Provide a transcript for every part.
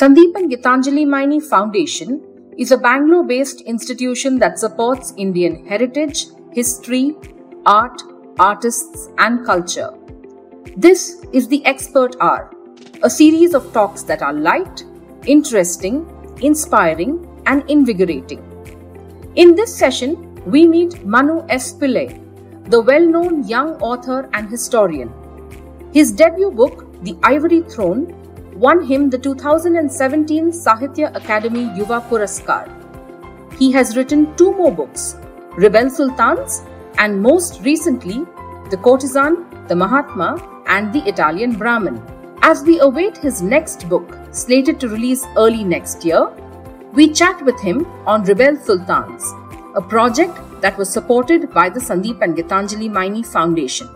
Sandeep and Gitanjali Maini Foundation is a Bangalore based institution that supports Indian heritage, history, art, artists, and culture. This is the Expert Hour, a series of talks that are light, interesting, inspiring, and invigorating. In this session, we meet Manu S. Pillai, the well known young author and historian. His debut book, The Ivory Throne, won him the 2017 Sahitya Akademi Yuva Puraskar. He has written two more books, Rebel Sultans and most recently, The Courtesan, The Mahatma and The Italian Brahmin. As we await his next book, slated to release early next year, we chat with him on Rebel Sultans, a project that was supported by the Sandeep and Gitanjali Maini Foundation.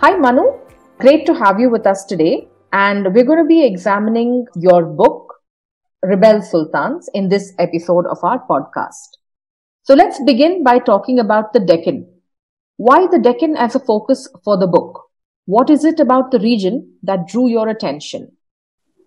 Hi Manu, great to have you with us today. And we're going to be examining your book, Rebel Sultans, in this episode of our podcast. So let's begin by talking about the Deccan. Why the Deccan as a focus for the book? What is it about the region that drew your attention?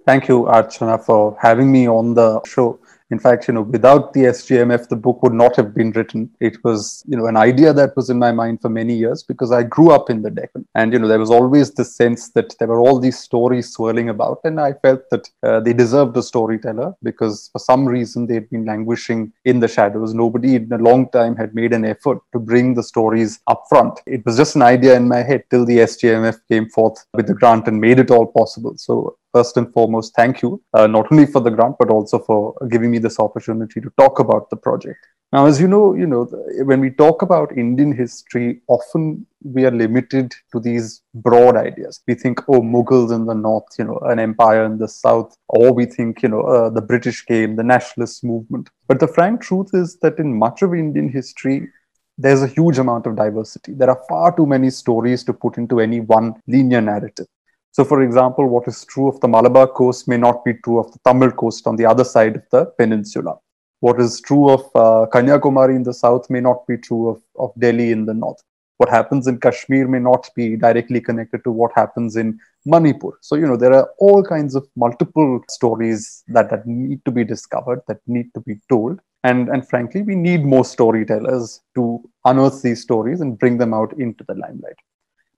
Thank you, Archana, for having me on the show. In fact, you know, without the SGMF, the book would not have been written. It was, you know, an idea that was in my mind for many years because I grew up in the Deccan. And, you know, there was always this sense that there were all these stories swirling about. And I felt that uh, they deserved a storyteller because for some reason they'd been languishing in the shadows. Nobody in a long time had made an effort to bring the stories up front. It was just an idea in my head till the SGMF came forth with the grant and made it all possible. So first and foremost, thank you, uh, not only for the grant, but also for giving me this opportunity to talk about the project. Now, as you know, you know, when we talk about Indian history, often we are limited to these broad ideas. We think, oh, Mughals in the north, you know, an empire in the south, or we think, you know, uh, the British came, the nationalist movement. But the frank truth is that in much of Indian history, there's a huge amount of diversity. There are far too many stories to put into any one linear narrative. So, for example, what is true of the Malabar coast may not be true of the Tamil coast on the other side of the peninsula. What is true of uh, Kanyakumari in the south may not be true of, of Delhi in the north. What happens in Kashmir may not be directly connected to what happens in Manipur. So, you know, there are all kinds of multiple stories that, that need to be discovered, that need to be told. And, and frankly, we need more storytellers to unearth these stories and bring them out into the limelight.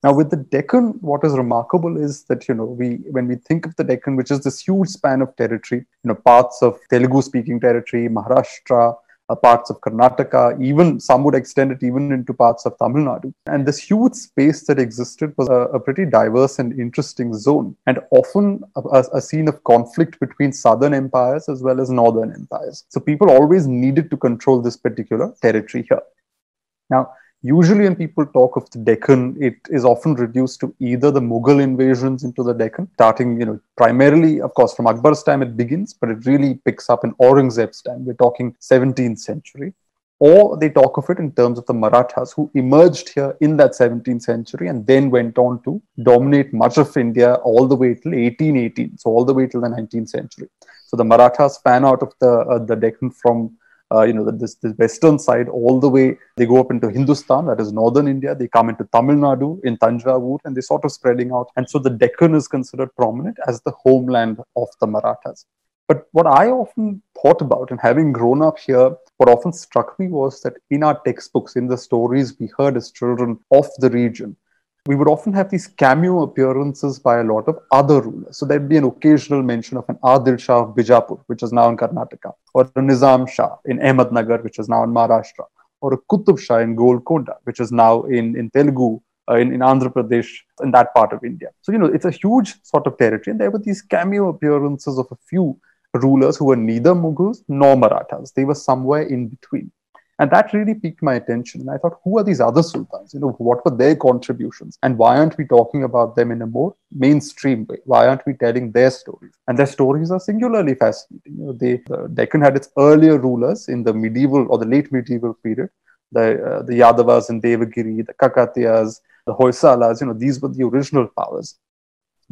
Now, with the Deccan, what is remarkable is that you know we when we think of the Deccan, which is this huge span of territory, you know, parts of Telugu-speaking territory, Maharashtra, uh, parts of Karnataka, even some would extend it even into parts of Tamil Nadu. And this huge space that existed was a, a pretty diverse and interesting zone, and often a, a, scene of conflict between southern empires as well as northern empires. So people always needed to control this particular territory here. Now, usually when people talk of the Deccan, it is often reduced to either the Mughal invasions into the Deccan, starting, you know, primarily, of course, from Akbar's time it begins, but it really picks up in Aurangzeb's time. We're talking 17th century. Or they talk of it in terms of the Marathas who emerged here in that 17th century and then went on to dominate much of India all the way till 1818, so all the way till the 19th century. So the Marathas fan out of the uh, the Deccan from uh, you know, this, this western side all the way. They go up into Hindustan, that is northern India. They come into Tamil Nadu in Tanjavur, and they sort of spreading out. And so the Deccan is considered prominent as the homeland of the Marathas. But what I often thought about, and having grown up here, what often struck me was that in our textbooks, in the stories we heard as children of the region, we would often have these cameo appearances by a lot of other rulers. So there'd be an occasional mention of an Adil Shah of Bijapur, which is now in Karnataka, or a Nizam Shah in Ahmednagar, which is now in Maharashtra, or a Qutub Shah in Golconda, which is now in, in Telugu, uh, in, in Andhra Pradesh, in that part of India. So, you know, it's a huge sort of territory. And there were these cameo appearances of a few rulers who were neither Mughals nor Marathas. They were somewhere in between. And that really piqued my attention. And I thought, who are these other sultans? You know, what were their contributions? And why aren't we talking about them in a more mainstream way? Why aren't we telling their stories? And their stories are singularly fascinating. You know, they, the Deccan had its earlier rulers in the medieval or the late medieval period. The, uh, the Yadavas and Devagiri, the Kakatiyas, the Hoysalas, you know, these were the original powers.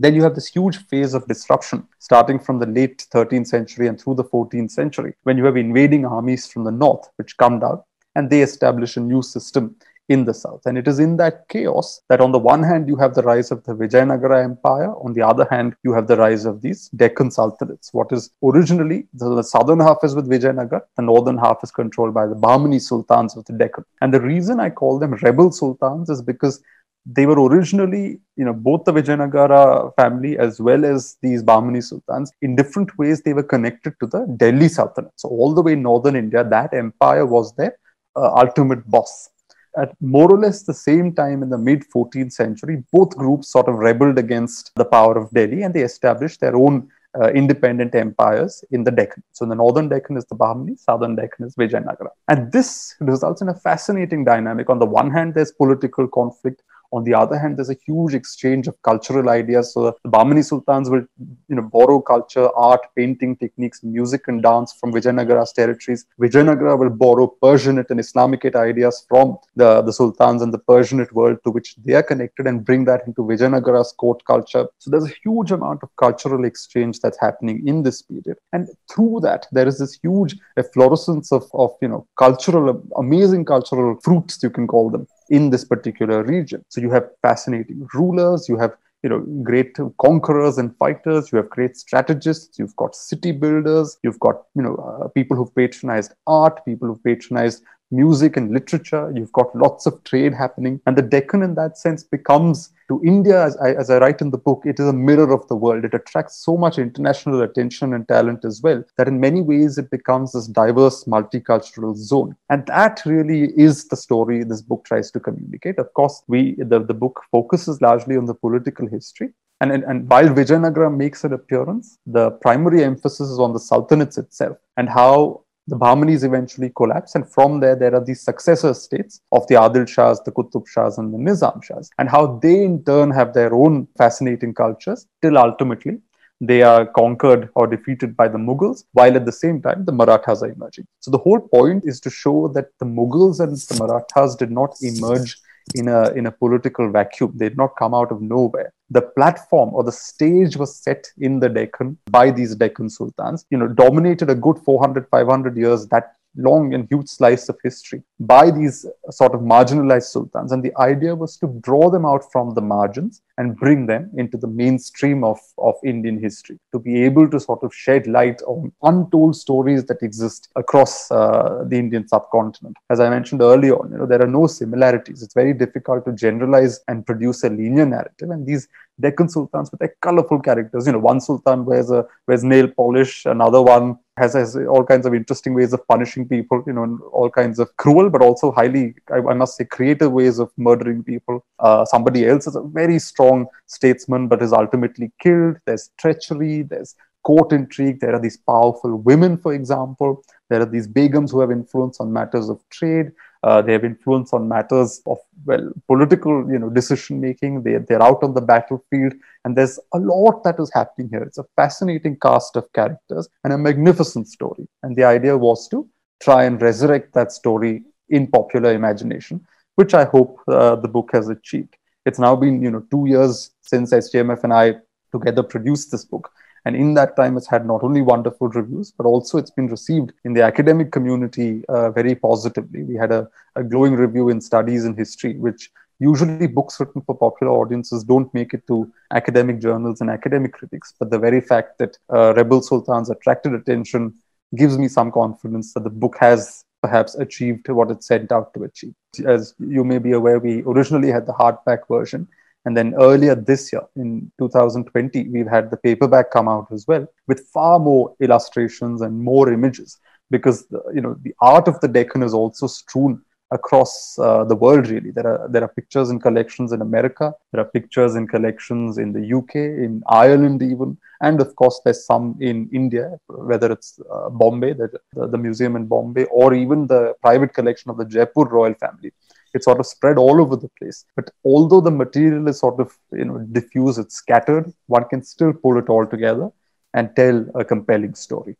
Then you have this huge phase of disruption starting from the late 13th century and through the 14th century when you have invading armies from the north which come down and they establish a new system in the south. And it is in that chaos that, on the one hand, you have the rise of the Vijayanagara Empire, on the other hand, you have the rise of these Deccan Sultanates. What is originally the, the southern half is with Vijayanagara, the northern half is controlled by the Bahmani Sultans of the Deccan. And the reason I call them rebel sultans is because they were originally, you know, both the Vijayanagara family as well as these Bahmani sultans, in different ways, they were connected to the Delhi Sultanate. So, all the way in northern India, that empire was their uh, ultimate boss. At more or less the same time in the mid 14th century, both groups sort of rebelled against the power of Delhi and they established their own uh, independent empires in the Deccan. So, the northern Deccan is the Bahmani, southern Deccan is Vijayanagara. And this results in a fascinating dynamic. On the one hand, there's political conflict on the other hand, there's a huge exchange of cultural ideas. So the Bahmani Sultans will, you know, borrow culture, art, painting techniques, music and dance from Vijayanagara's territories. Vijayanagara will borrow Persianate and Islamicate ideas from the, the Sultans and the Persianate world to which they are connected and bring that into Vijayanagara's court culture. So there's a huge amount of cultural exchange that's happening in this period. And through that, there is this huge efflorescence of, of you know, cultural, amazing cultural fruits, you can call them, in this particular region. So you have fascinating rulers, you have you know great conquerors and fighters you have great strategists you've got city builders you've got you know uh, people who've patronized art people who've patronized music and literature. You've got lots of trade happening. And the Deccan, in that sense, becomes to India, as I, as I write in the book, it is a mirror of the world. It attracts so much international attention and talent as well that in many ways it becomes this diverse multicultural zone. And that really is the story this book tries to communicate. Of course, we the, the book focuses largely on the political history. And, and, and while Vijayanagara makes an appearance, the primary emphasis is on the Sultanates itself and how the Bahmanis eventually collapse. And from there, there are these successor states of the Adil Shahs, the Qutub Shahs, and the Nizam Shahs, and how they in turn have their own fascinating cultures till ultimately they are conquered or defeated by the Mughals, while at the same time the Marathas are emerging. So the whole point is to show that the Mughals and the Marathas did not emerge in a in a political vacuum. They did not come out of nowhere. The platform or the stage was set in the Deccan by these Deccan sultans. You know, dominated a good 400, 500 years. That long and huge slice of history by these sort of marginalized sultans. And the idea was to draw them out from the margins and bring them into the mainstream of, of Indian history, to be able to sort of shed light on untold stories that exist across uh, the Indian subcontinent. As I mentioned earlier on, you know, there are no similarities. It's very difficult to generalize and produce a linear narrative. And these Deccan sultans with their colorful characters, you know, one sultan wears a wears nail polish, another one has, has all kinds of interesting ways of punishing people, you know, all kinds of cruel, but also highly, I, I must say, creative ways of murdering people. Uh, somebody else is a very strong statesman, but is ultimately killed. There's treachery, there's court intrigue. There are these powerful women, for example. There are these begums who have influence on matters of trade. Uh, they have influence on matters of well political you know decision making. They they're out on the battlefield, and there's a lot that is happening here. It's a fascinating cast of characters and a magnificent story. And the idea was to try and resurrect that story in popular imagination, which I hope uh, the book has achieved. It's now been you know two years since SGMF and I together produced this book and in that time, it's had not only wonderful reviews, but also it's been received in the academic community uh, very positively. We had a, a glowing review in Studies in History, which usually books written for popular audiences don't make it to academic journals and academic critics. But the very fact that uh, Rebel Sultans attracted attention gives me some confidence that the book has perhaps achieved what it set out to achieve. As you may be aware, we originally had the hardback version, and then earlier this year, in 2020, we've had the paperback come out as well with far more illustrations and more images because you know the art of the Deccan is also strewn across uh, the world really there are there are pictures in collections in america there are pictures in collections in the uk in ireland even and of course there's some in india whether it's uh, bombay the, the museum in bombay or even the private collection of the jaipur royal family it's sort of spread all over the place. But although the material is sort of you know diffuse, it's scattered, one can still pull it all together and tell a compelling story.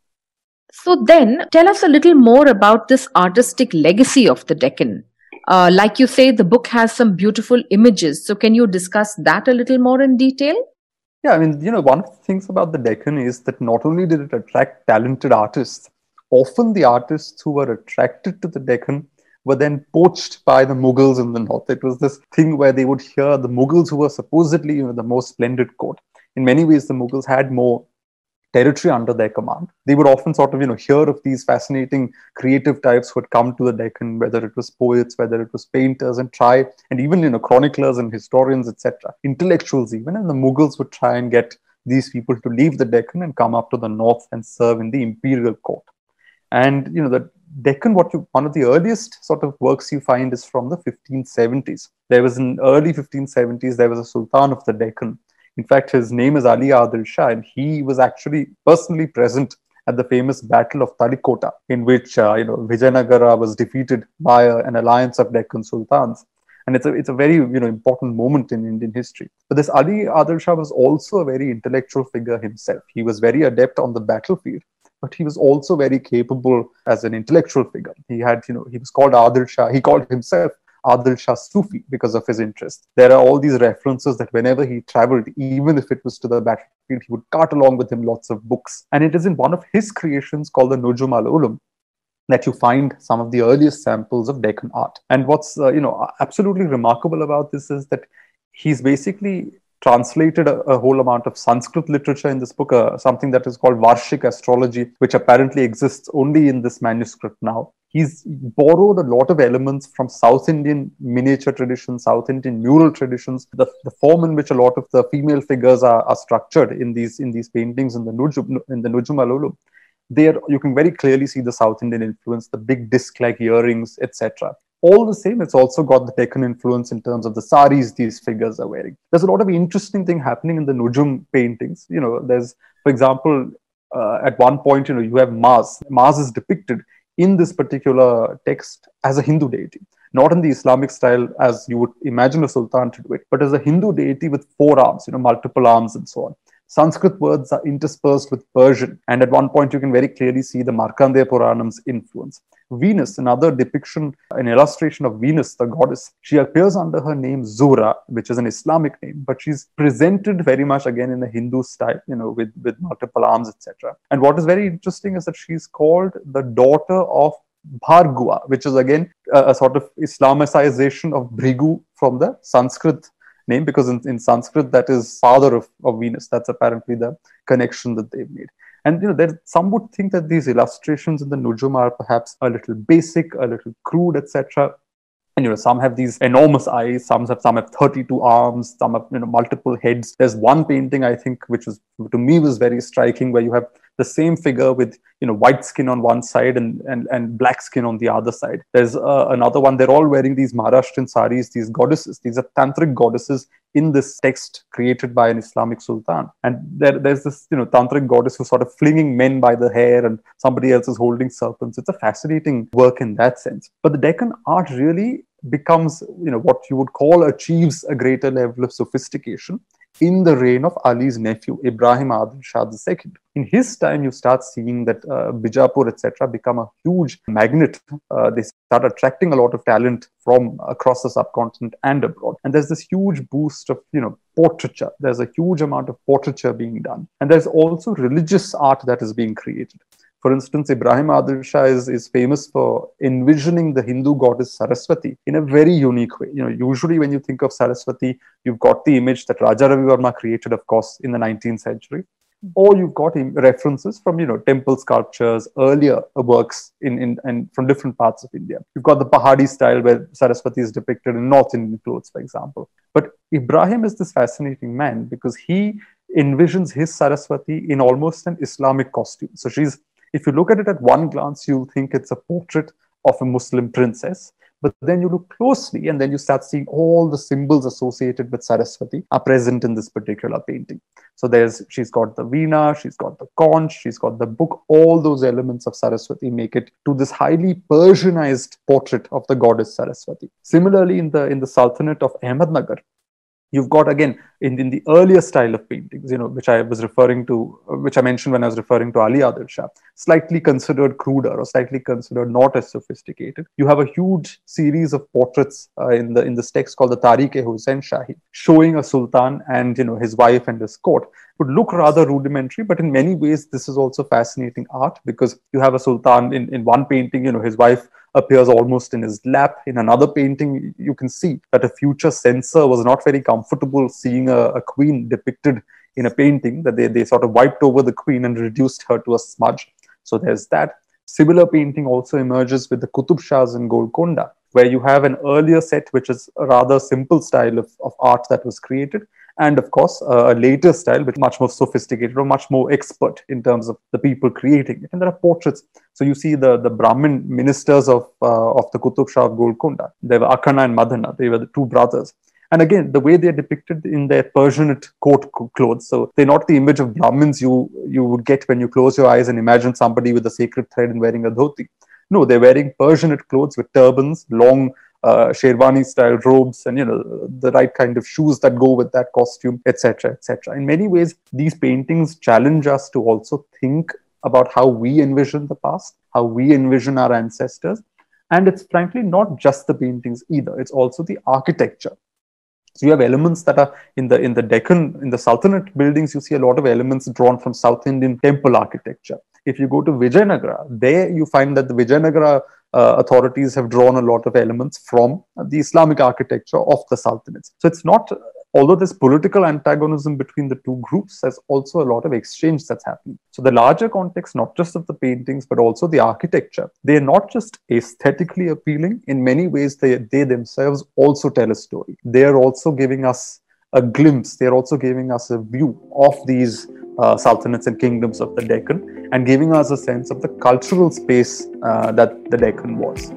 So then, tell us a little more about this artistic legacy of the Deccan. Uh, like you say, the book has some beautiful images. So can you discuss that a little more in detail? Yeah, I mean, you know, one of the things about the Deccan is that not only did it attract talented artists, often the artists who were attracted to the Deccan were then poached by the Mughals in the north. It was this thing where they would hear the Mughals, who were supposedly you know, the most splendid court. In many ways, the Mughals had more territory under their command. They would often sort of, you know, hear of these fascinating creative types who had come to the Deccan, whether it was poets, whether it was painters, and try, and even, you know, chroniclers and historians, etc., intellectuals even, and the Mughals would try and get these people to leave the Deccan and come up to the north and serve in the imperial court. And, you know, the Deccan, what you, one of the earliest sort of works you find is from the 1570s. There was in early 1570s, there was a Sultan of the Deccan in fact, his name is Ali Adil Shah, and he was actually personally present at the famous Battle of Talikota, in which uh, you know Vijayanagara was defeated by a, an alliance of Deccan sultans. And it's a, it's a very you know important moment in Indian history. But this Ali Adil Shah was also a very intellectual figure himself. He was very adept on the battlefield, but he was also very capable as an intellectual figure. He had, you know, he was called Adil Shah. He called himself Adil Shah Sufi because of his interest. There are all these references that whenever he traveled, even if it was to the battlefield, he would cart along with him lots of books. And it is in one of his creations called the Nujum al Ulum that you find some of the earliest samples of Deccan art. And what's uh, you know absolutely remarkable about this is that he's basically translated a, a, whole amount of Sanskrit literature in this book, uh, something that is called Varshik astrology, which apparently exists only in this manuscript now. He's borrowed a lot of elements from South Indian miniature traditions, South Indian mural traditions, the, the form in which a lot of the female figures are, are structured in these in these paintings in the Nujum, in the Nujum There you can very clearly see the South Indian influence, the big disc-like earrings, etc all the same, it's also got the Deccan influence in terms of the saris these figures are wearing. There's a lot of interesting thing happening in the Nujum paintings. You know, there's, for example, uh, at one point, you know, you have Mars. Mars is depicted in this particular text as a Hindu deity, not in the Islamic style as you would imagine a sultan to do it, but as a Hindu deity with four arms, you know, multiple arms and so on. Sanskrit words are interspersed with Persian, and at one point you can very clearly see the Markandeya Puranam's influence. Venus, another depiction, an illustration of Venus, the goddess, she appears under her name Zuhra, which is an Islamic name, but she's presented very much again in the Hindu style, you know, with, with multiple arms, etc. And what is very interesting is that she's called the daughter of Bhargua, which is again a, a sort of Islamicization of Bhrigu from the Sanskrit name because in, in Sanskrit that is father of, of Venus. That's apparently the connection that they've made. And you know, there some would think that these illustrations in the Nujum are perhaps a little basic, a little crude, etc. And you know, some have these enormous eyes, some have some have 32 arms, some have you know multiple heads. There's one painting I think which was to me was very striking, where you have the same figure with you know white skin on one side and and, and black skin on the other side. There's uh, another one. They're all wearing these Maharashtrian saris, these goddesses. These are tantric goddesses in this text created by an Islamic sultan. And there, there's this you know tantric goddess who's sort of flinging men by the hair, and somebody else is holding serpents. It's a fascinating work in that sense. But the Deccan art really becomes you know what you would call achieves a greater level of sophistication in the reign of Ali's nephew, Ibrahim Adil Shah II. In his time, you start seeing that uh, Bijapur, etc., become a huge magnet. Uh, they start attracting a lot of talent from across the subcontinent and abroad. And there's this huge boost of, you know, portraiture. There's a huge amount of portraiture being done. And there's also religious art that is being created. For instance, Ibrahim Adil Shah is, is famous for envisioning the Hindu goddess Saraswati in a very unique way. You know, usually when you think of Saraswati, you've got the image that Raja Ravi Varma created, of course, in the 19th century, or you've got references from you know temple sculptures, earlier works in, in and from different parts of India. You've got the Pahadi style where Saraswati is depicted in North Indian clothes, for example. But Ibrahim is this fascinating man because he envisions his Saraswati in almost an Islamic costume. So she's if you look at it at one glance, you'll think it's a portrait of a Muslim princess. But then you look closely and then you start seeing all the symbols associated with Saraswati are present in this particular painting. So there's she's got the veena, she's got the conch, she's got the book. All those elements of Saraswati make it to this highly Persianized portrait of the goddess Saraswati. Similarly, in the in the Sultanate of Ahmednagar, you've got again in, in the earlier style of paintings you know which i was referring to which i mentioned when i was referring to ali adil shah slightly considered cruder or slightly considered not as sophisticated. You have a huge series of portraits uh, in the in this text called the tariq hussein shahi showing a sultan and you know his wife and his court. Would look rather rudimentary but in many ways this is also fascinating art because you have a sultan in, in one painting you know his wife appears almost in his lap. In another painting, you can see that a future censor was not very comfortable seeing a, a queen depicted in a painting, that they, they sort of wiped over the queen and reduced her to a smudge. So there's that. Similar painting also emerges with the Qutub Shahs in Golconda, where you have an earlier set, which is a rather simple style of, of art that was created, and of course uh, a later style which much more sophisticated or much more expert in terms of the people creating it and there are portraits so you see the the brahmin ministers of uh, of the Qutub Shah of Golconda they were Akkanna and Madanna they were the two brothers and again the way they're depicted in their persianate court clothes so they're not the image of brahmins you you would get when you close your eyes and imagine somebody with a sacred thread and wearing a dhoti no they're wearing persianate clothes with turbans long uh, Sherwani style robes and you know the right kind of shoes that go with that costume, etc., etc. In many ways, these paintings challenge us to also think about how we envision the past, how we envision our ancestors, and it's frankly not just the paintings either. It's also the architecture. So you have elements that are in the in the Deccan, in the Sultanate buildings. You see a lot of elements drawn from South Indian temple architecture. If you go to Vijayanagara, there you find that the Vijayanagara uh, authorities have drawn a lot of elements from the Islamic architecture of the sultanates. So it's not, although there's political antagonism between the two groups, there's also a lot of exchange that's happening. So the larger context, not just of the paintings, but also the architecture, they're not just aesthetically appealing. In many ways, they, they themselves also tell a story. They're also giving us a glimpse, they're also giving us a view of these uh, sultanates and kingdoms of the Deccan and giving us a sense of the cultural space uh, that the Deccan was.